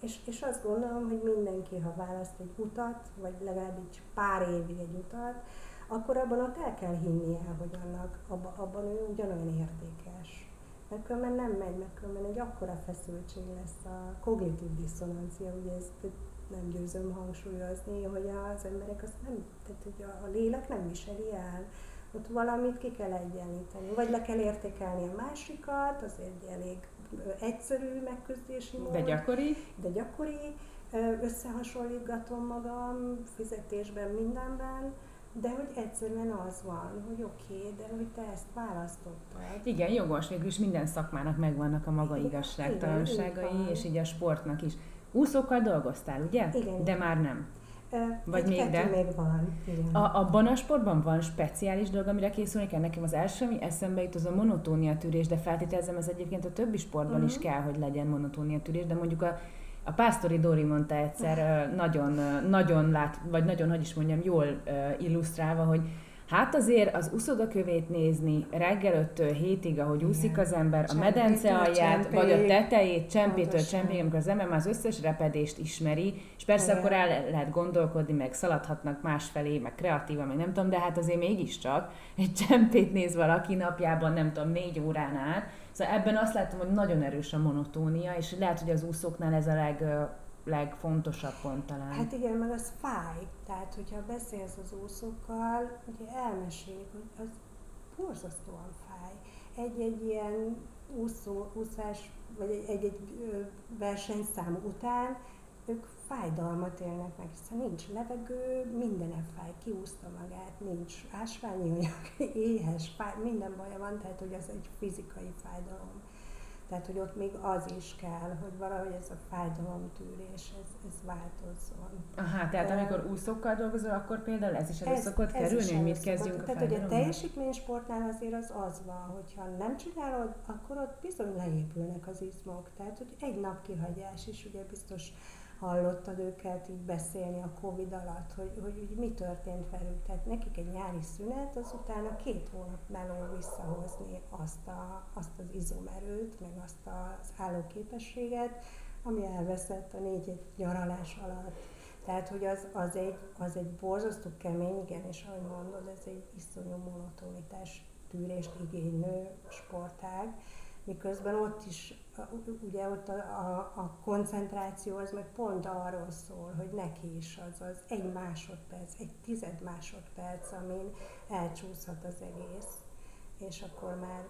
és, és azt gondolom, hogy mindenki, ha választ egy utat, vagy legalábbis pár évig egy utat, akkor abban ott el kell hinnie, hogy annak, abban, abban ő ugyanolyan értékes. Mert különben nem megy, mert különben egy akkora feszültség lesz a kognitív diszonancia, ugye ezt nem győzöm hangsúlyozni, hogy az emberek azt nem, tehát hogy a, a lélek nem viseli el. Ott valamit ki kell egyenlíteni, vagy le kell értékelni a másikat, az egy elég egyszerű megküzdési mód. De gyakori. De gyakori. Összehasonlítgatom magam fizetésben, mindenben, de hogy egyszerűen az van, hogy oké, okay, de hogy te ezt választottad. Igen, jogos, végül is minden szakmának megvannak a maga igazságtalanságai, igen, és így a sportnak is. Úszókkal dolgoztál, ugye? Igen. De már nem. Vagy Egy még, de? még van. Igen. A, abban a sportban van speciális dolog, amire készülni kell. Nekem az első, ami eszembe jut, az a monotónia tűrés, de feltételezem, ez egyébként a többi sportban uh-huh. is mhm. kell, hogy legyen monotónia tűrés, de mondjuk a a Pásztori Dori mondta egyszer nagyon, nagyon lát, vagy nagyon, hogy is mondjam, jól illusztrálva, hogy Hát azért az uszodakövét nézni reggel 5 hétig, ahogy Igen. úszik az ember, a medence alját, vagy a tetejét, csempétől csempéig, amikor az ember már az összes repedést ismeri, és persze Igen. akkor el lehet gondolkodni, meg szaladhatnak másfelé, meg kreatívan, meg nem tudom, de hát azért mégiscsak egy [laughs] csempét néz valaki napjában, nem tudom, négy órán át, Szóval ebben azt látom, hogy nagyon erős a monotónia, és lehet, hogy az úszóknál ez a leg, legfontosabb pont talán. Hát igen, meg az fáj. Tehát, hogyha beszélsz az úszókkal, ugye elmesélik, hogy az borzasztóan fáj. Egy-egy ilyen úszó, úszás, vagy egy-egy versenyszám után ők fájdalmat élnek meg, hiszen nincs levegő, minden fáj, kiúszta magát, nincs ásványi anyag, [laughs] éhes, fáj, minden baja van, tehát hogy az egy fizikai fájdalom. Tehát, hogy ott még az is kell, hogy valahogy ez a fájdalomtűrés, ez, ez változzon. Aha, tehát amikor úszókkal dolgozol, akkor például ez is elő ez, szokott ez kerülni, hogy mit kezdjünk Tehát, hogy a teljesítménysportnál azért az az van, hogyha nem csinálod, akkor ott bizony leépülnek az izmok. Tehát, hogy egy nap kihagyás is ugye biztos hallottad őket így beszélni a Covid alatt, hogy, hogy, hogy mi történt velük. Tehát nekik egy nyári szünet, az utána két hónap meló visszahozni azt, a, azt az izomerőt, meg azt az állóképességet, ami elveszett a négy nyaralás alatt. Tehát, hogy az, az, egy, az egy borzasztó kemény, igen, és ahogy mondod, ez egy iszonyú monotonitás tűrést igénylő sportág, miközben ott is ugye ott a, a, a koncentráció az meg pont arról szól, hogy neki is az az egy másodperc, egy tized másodperc, amin elcsúszhat az egész, és akkor már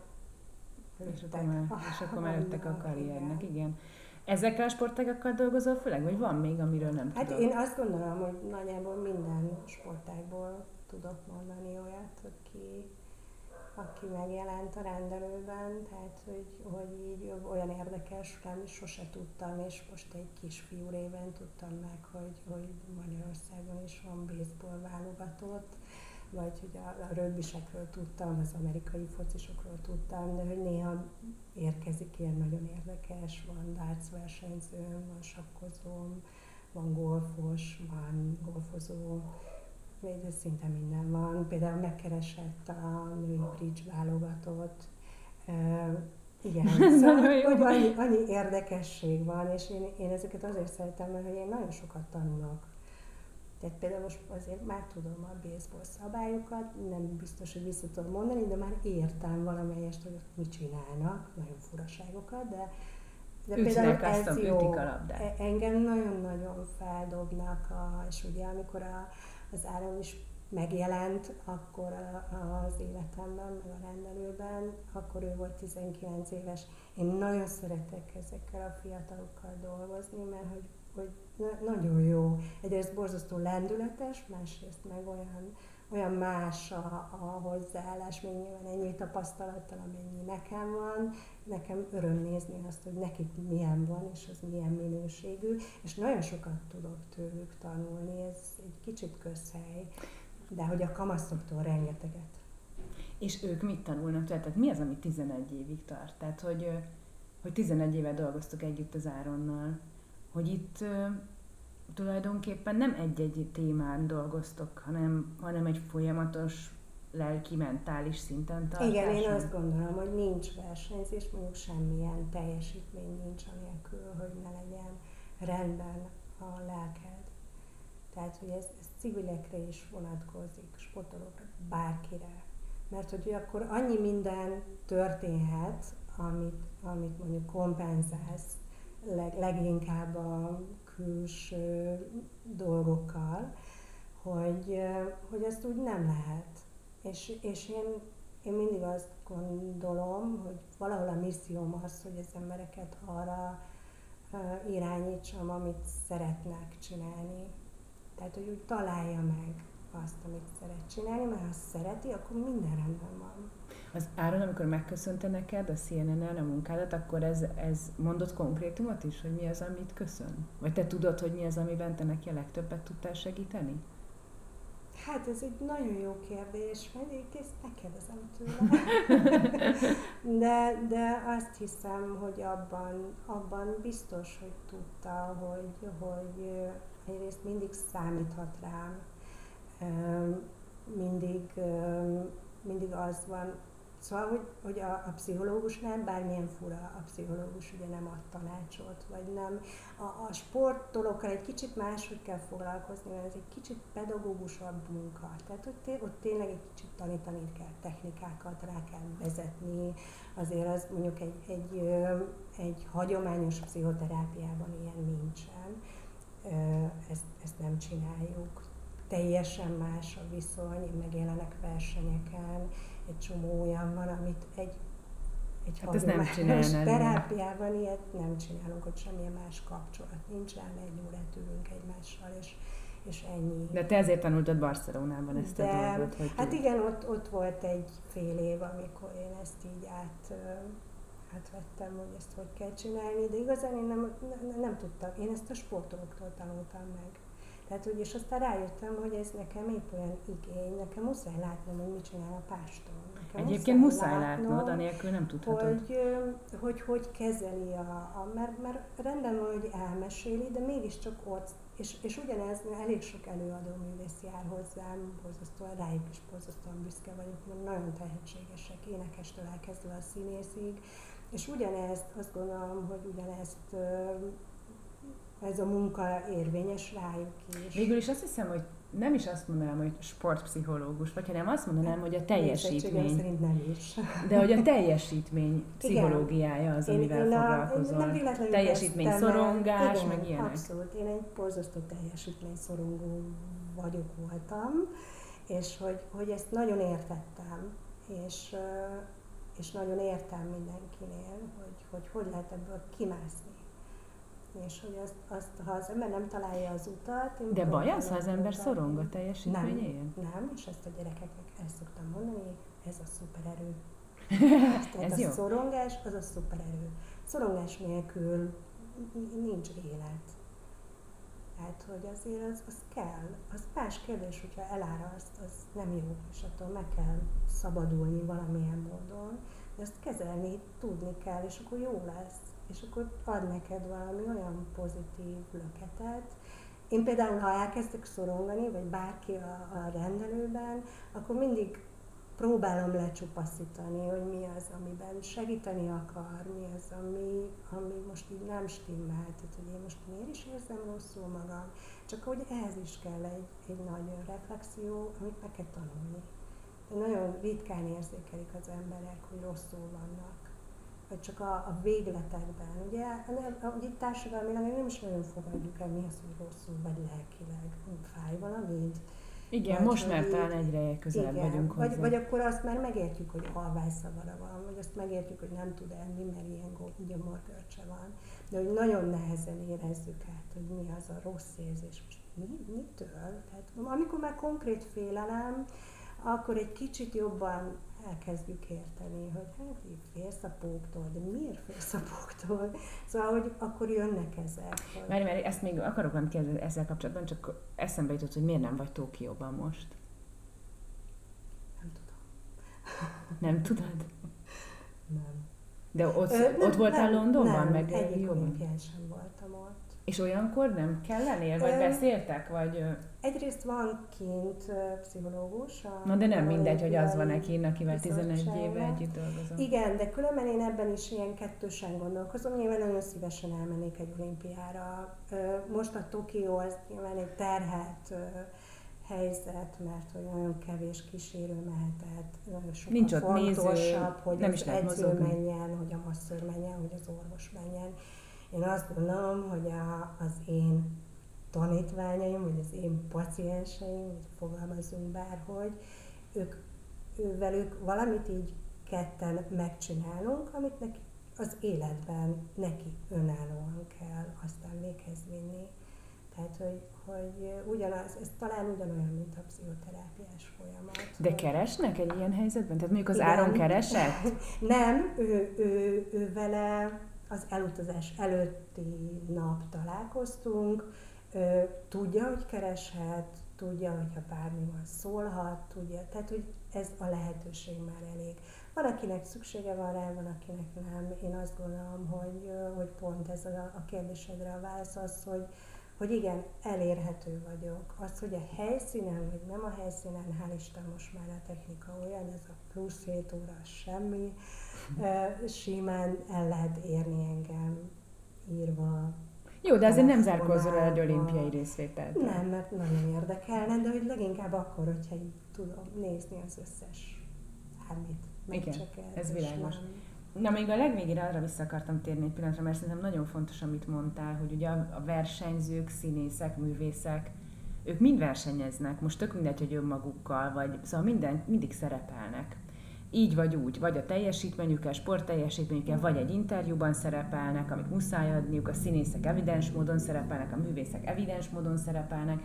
és akkor már, és akkor már jöttek a karriernek, igen. igen. Ezekkel a sportágakkal dolgozol főleg, vagy van még, amiről nem hát tudok? Hát én azt gondolom, hogy nagyjából minden sportágból tudok mondani olyat, aki, aki megjelent a rendelőben, tehát hogy, hogy így olyan érdekes, nem sose tudtam, és most egy kisfiú réven tudtam meg, hogy, hogy Magyarországon is van baseball válogatott, vagy hogy a, a rögbisekről tudtam, az amerikai focisokról tudtam, de hogy néha érkezik ilyen nagyon érdekes, van darts versenyzőm, van sakkozóm, van golfos, van golfozó, de szinte minden van. Például megkeresett a női bridge válogatott, igen, [laughs] szóval, hogy annyi, annyi érdekesség van, és én, én ezeket azért szeretem, mert hogy én nagyon sokat tanulok. Tehát például most azért már tudom a baseball szabályokat, nem biztos, hogy vissza tudom mondani, de már értem valamelyest, hogy mit csinálnak, nagyon furaságokat, de, de például ez jó. E- engem nagyon-nagyon feldobnak, a, és ugye amikor a, az áram is megjelent akkor az életemben, meg a rendelőben, akkor ő volt 19 éves. Én nagyon szeretek ezekkel a fiatalokkal dolgozni, mert hogy, hogy nagyon jó. Egyrészt borzasztó lendületes, másrészt meg olyan, olyan más a, a hozzáállás, még nyilván ennyi tapasztalattal, amennyi nekem van. Nekem öröm nézni azt, hogy nekik milyen van, és az milyen minőségű, és nagyon sokat tudok tőlük tanulni, ez egy kicsit közhely de hogy a kamaszoktól rengeteget. És ők mit tanulnak Tehát mi az, ami 11 évig tart? Tehát, hogy, hogy 11 éve dolgoztuk együtt az Áronnal, hogy itt tulajdonképpen nem egy-egy témán dolgoztok, hanem, hanem egy folyamatos lelki, mentális szinten tartáson. Igen, én azt gondolom, hogy nincs versenyzés, mondjuk semmilyen teljesítmény nincs anélkül, hogy ne legyen rendben a lelked. Tehát, hogy ez, ez civilekre is vonatkozik, sportolókra, bárkire. Mert hogy akkor annyi minden történhet, amit, amit mondjuk kompenzálsz leg, leginkább a külső dolgokkal, hogy, hogy ezt úgy nem lehet. És, és én, én mindig azt gondolom, hogy valahol a misszióm az, hogy az embereket arra irányítsam, amit szeretnek csinálni. Tehát, hogy úgy találja meg azt, amit szeret csinálni, mert ha szereti, akkor minden rendben van. Az Áron, amikor megköszönte neked a CNN-en a munkádat, akkor ez, ez mondott konkrétumot is, hogy mi az, amit köszön? Vagy te tudod, hogy mi az, amiben te neki a legtöbbet tudtál segíteni? Hát ez egy nagyon jó kérdés, én ezt megkérdezem tőle. [laughs] de, de azt hiszem, hogy abban, abban biztos, hogy tudta, hogy, hogy egyrészt mindig számíthat rám, mindig, mindig az van, Szóval, hogy, hogy a, a pszichológusnál bármilyen fura, a pszichológus ugye nem ad tanácsot, vagy nem. A, a sportolókkal egy kicsit máshogy kell foglalkozni, mert ez egy kicsit pedagógusabb munka. Tehát ott, ott tényleg egy kicsit tanítani kell, technikákat rá kell vezetni. Azért az mondjuk egy, egy, egy hagyományos pszichoterápiában ilyen nincsen ezt, ezt nem csináljuk. Teljesen más a viszony, megjelenek versenyeken, egy csomó olyan van, amit egy, egy hát hagyományos terápiában ilyet nem csinálunk, hogy semmilyen más kapcsolat nincs rá, egy órát ülünk egymással, és, és ennyi. De te ezért tanultad Barcelonában ezt De, a dolgot, hogy Hát igen, ott, ott volt egy fél év, amikor én ezt így át átvettem, hogy ezt hogy kell csinálni, de igazán én nem, nem, nem tudtam. Én ezt a sportolóktól tanultam meg. Tehát, hogy, és aztán rájöttem, hogy ez nekem épp olyan igény, nekem muszáj látnom, hogy mit csinál a pástól. Nekem Egyébként muszáj, muszáj látnom, látnod, anélkül nem tudhatod. Hogy hogy, hogy kezeli a, a mert, mert rendben van, hogy elmeséli, de mégiscsak ott, és, és ugyanez, elég sok előadó művész jár hozzám, borzasztóan rájuk is borzasztóan büszke vagyok, mert nagyon tehetségesek, énekestől elkezdve a színészig, és ugyanezt, azt gondolom, hogy ugyanezt ez a munka érvényes rájuk is. Végül is azt hiszem, hogy nem is azt mondanám, hogy sportpszichológus vagy, hanem azt mondanám, hogy a teljesítmény. szerint nem is. De hogy a teljesítmény pszichológiája az, amivel én, én foglalkozol. A, én teljesítmény szorongás, igen, meg ilyenek. Abszolút. Én egy borzasztó teljesítmény szorongó vagyok, voltam, és hogy, hogy ezt nagyon értettem, és és nagyon értem mindenkinél, hogy hogy, hogy lehet ebből kimászni. És hogy azt, azt, ha az ember nem találja az utat... De baj az, ha az ember szorong a teljesítményén? Nem, nem, és ezt a gyerekeknek ezt szoktam mondani, ez a szupererő. [laughs] Tehát ez a jó. szorongás az a szupererő. Szorongás nélkül nincs élet. Tehát, hogy azért az, az kell. Az más kérdés, hogyha eláraszt, az nem jó, és attól meg kell szabadulni valamilyen módon. De ezt kezelni tudni kell, és akkor jó lesz. És akkor ad neked valami olyan pozitív löketet. Én például, ha elkezdek szorongani, vagy bárki a, a rendelőben, akkor mindig próbálom lecsupaszítani, hogy mi az, amiben segíteni akar, mi az, ami, ami most így nem stimmel, tehát hogy én most miért is érzem rosszul magam, csak hogy ehhez is kell egy, egy nagy reflexió, amit meg kell tanulni. Nagyon ritkán érzékelik az emberek, hogy rosszul vannak, vagy csak a, a végletekben. Ugye, ugye társadalmilag nem is nagyon fogadjuk el, mi az, hogy rosszul vagy lelkileg, fáj valamit, igen, vagy, most már talán egyre közelebb igen, vagyunk hozzá. Vagy, vagy akkor azt már megértjük, hogy alvászavara van, vagy azt megértjük, hogy nem tud enni, mert ilyen gyomorgörcse van. De hogy nagyon nehezen érezzük át, hogy mi az a rossz érzés. Most mi, mitől? Tehát amikor már konkrét félelem, akkor egy kicsit jobban elkezdjük érteni, hogy hát így félsz a póktól, de miért félsz a póktól? Szóval, hogy akkor jönnek ezek. Hogy... Mert, mert ezt még akarok nem kérdezni ezzel kapcsolatban, csak eszembe jutott, hogy miért nem vagy Tokióban most? Nem tudom. [laughs] Nem tudod? Nem. De ott, Ö, nem, ott voltál nem, Londonban? Nem, meg egyik olimpián sem voltam ott. És olyankor nem kell lennél, vagy beszéltek, vagy... Egyrészt van kint pszichológus. A Na de nem mindegy, hogy az van neki, akivel 11 éve együtt dolgozom. Igen, de különben én ebben is ilyen kettősen gondolkozom. Nyilván nagyon szívesen elmennék egy olimpiára. Most a Tokió az nyilván egy terhelt helyzet, mert hogy nagyon kevés kísérő mehetett, sokkal Nincs ott fontosabb, néző, hogy nem is edző mozogni. menjen, hogy a masször menjen, hogy az orvos menjen. Én azt gondolom, hogy a, az én tanítványaim, vagy az én pacienseim, vagy fogalmazunk bárhogy, ők, ővelük valamit így ketten megcsinálunk, amit neki az életben neki önállóan kell aztán véghez vinni. Tehát, hogy, hogy ugyanaz, ez talán ugyanolyan, mint a pszichoterápiás folyamat. De keresnek egy ilyen helyzetben? Tehát mondjuk az Igen. Áron keresett? [laughs] Nem, ő, ő, ő vele az elutazás előtti nap találkoztunk, tudja, hogy kereshet, tudja, hogyha bármi van, szólhat, tudja, tehát hogy ez a lehetőség már elég. Van, akinek szüksége van rá, van, akinek nem. Én azt gondolom, hogy, hogy pont ez a, a kérdésedre a válasz az, hogy, hogy igen, elérhető vagyok. Az, hogy a helyszínen, vagy nem a helyszínen, hál' Isten most már a technika olyan, ez a plusz 7 óra semmi, simán el lehet érni engem írva, jó, de azért nem zárkózol el egy olimpiai részvételt. Nem, mert nagyon érdekelne, de hogy leginkább akkor, hogyha így tudom nézni az összes bármit. Igen, ez világos. Nem. Na, még a legvégére arra vissza akartam térni egy pillanatra, mert szerintem nagyon fontos, amit mondtál, hogy ugye a versenyzők, színészek, művészek, ők mind versenyeznek, most tök mindegy, hogy önmagukkal, vagy szóval minden, mindig szerepelnek így vagy úgy, vagy a teljesítményükkel, sportteljesítményükkel, vagy egy interjúban szerepelnek, amit muszáj adniuk, a színészek evidens módon szerepelnek, a művészek evidens módon szerepelnek.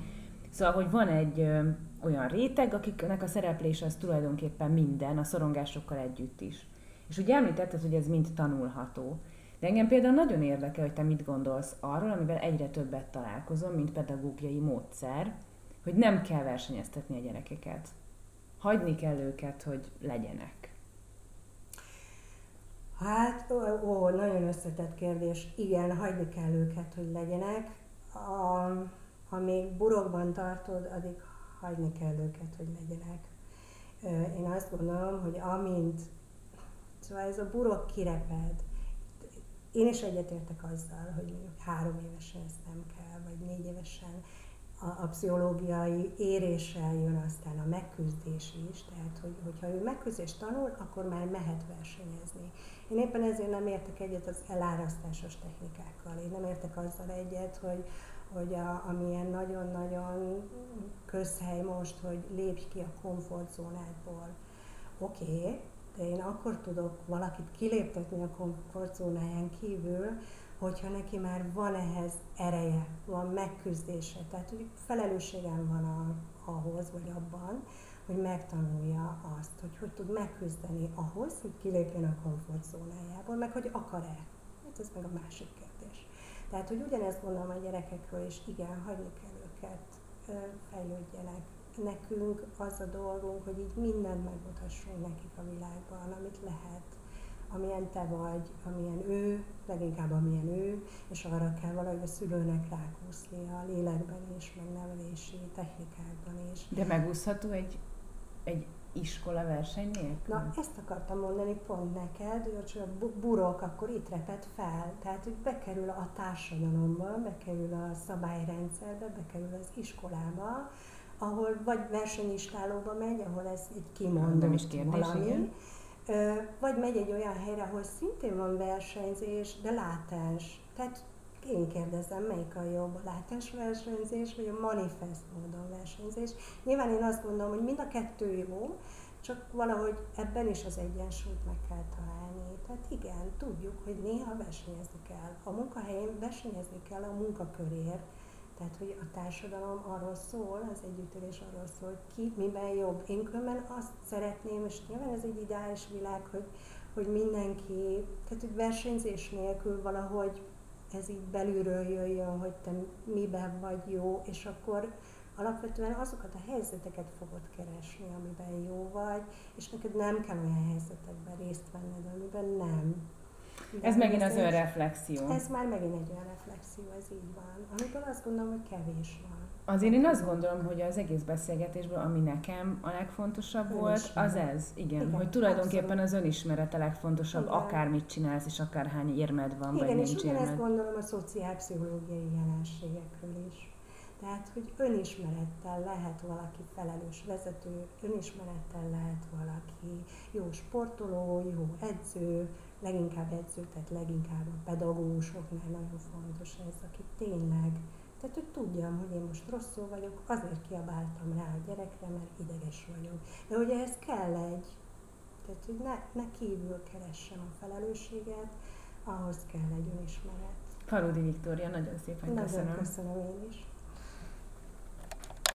Szóval, hogy van egy ö, olyan réteg, akiknek a szereplés az tulajdonképpen minden, a szorongásokkal együtt is. És ugye említetted, hogy ez mind tanulható. De engem például nagyon érdekel, hogy te mit gondolsz arról, amivel egyre többet találkozom, mint pedagógiai módszer, hogy nem kell versenyeztetni a gyerekeket hagyni kell őket, hogy legyenek? Hát, ó, ó, nagyon összetett kérdés. Igen, hagyni kell őket, hogy legyenek. A, ha még burokban tartod, addig hagyni kell őket, hogy legyenek. Én azt gondolom, hogy amint, szóval ez a burok kireped, én is egyetértek azzal, hogy mondjuk három évesen ezt nem kell, vagy négy évesen, a, a pszichológiai éréssel jön aztán a megküzdés is, tehát hogy, hogyha ő megküzdést tanul, akkor már mehet versenyezni. Én éppen ezért nem értek egyet az elárasztásos technikákkal. Én nem értek azzal egyet, hogy, hogy a, amilyen nagyon-nagyon közhely most, hogy lépj ki a komfortzónádból. Oké, okay, de én akkor tudok valakit kiléptetni a komfortzónáján kívül, hogyha neki már van ehhez ereje, van megküzdése, tehát hogy felelősségem van a, ahhoz, vagy abban, hogy megtanulja azt, hogy hogy tud megküzdeni ahhoz, hogy kilépjen a komfortzónájából, meg hogy akar-e. Hát ez meg a másik kérdés. Tehát, hogy ugyanezt gondolom a gyerekekről, és igen, hagyni kell őket fejlődjenek. Nekünk az a dolgunk, hogy így mindent megmutassunk nekik a világban, amit lehet amilyen te vagy, amilyen ő, leginkább amilyen ő, és arra kell valahogy a szülőnek rákúszni a lélekben is, meg nevelési technikákban is. De megúszható egy, egy iskola verseny nélkül? Na, ezt akartam mondani pont neked, hogy a burok akkor itt repet fel, tehát hogy bekerül a társadalomba, bekerül a szabályrendszerbe, bekerül az iskolába, ahol vagy versenyistálóba megy, ahol ez egy kimondott Nem is kérdés, valami, igen vagy megy egy olyan helyre, ahol szintén van versenyzés, de látás. Tehát én kérdezem, melyik a jobb, a látás versenyzés, vagy a manifest módon versenyzés. Nyilván én azt gondolom, hogy mind a kettő jó, csak valahogy ebben is az egyensúlyt meg kell találni. Tehát igen, tudjuk, hogy néha versenyezni kell. A munkahelyén versenyezni kell a munkakörért, tehát, hogy a társadalom arról szól, az együttélés arról szól, hogy ki miben jobb. Én különben azt szeretném, és nyilván ez egy ideális világ, hogy, hogy mindenki, tehát hogy versenyzés nélkül valahogy ez így belülről jöjjön, hogy te miben vagy jó, és akkor alapvetően azokat a helyzeteket fogod keresni, amiben jó vagy, és neked nem kell olyan helyzetekben részt venned, amiben nem. Ez megint az önreflexió. Ez már megint egy olyan reflexió, ez így van. Amikor azt gondolom, hogy kevés van. Azért én azt gondolom, hogy az egész beszélgetésből, ami nekem a legfontosabb volt, az ez. Igen, Igen hogy tulajdonképpen abszolút. az önismeret a legfontosabb, Igen. akármit csinálsz, és akárhány érmed van, Igen, vagy nincs és érmed. ezt gondolom a szociálpszichológiai jelenségekről is. Tehát, hogy önismerettel lehet valaki felelős vezető, önismerettel lehet valaki jó sportoló, jó edző, leginkább edző, tehát leginkább a pedagógusoknál nagyon fontos ez, aki tényleg, tehát hogy tudjam, hogy én most rosszul vagyok, azért kiabáltam rá a gyerekre, mert ideges vagyok. De ugye ez kell egy, tehát hogy ne, ne kívül keressem a felelősséget, ahhoz kell egy önismeret. Faludi Viktória, nagyon szépen nagyon köszönöm. köszönöm én is.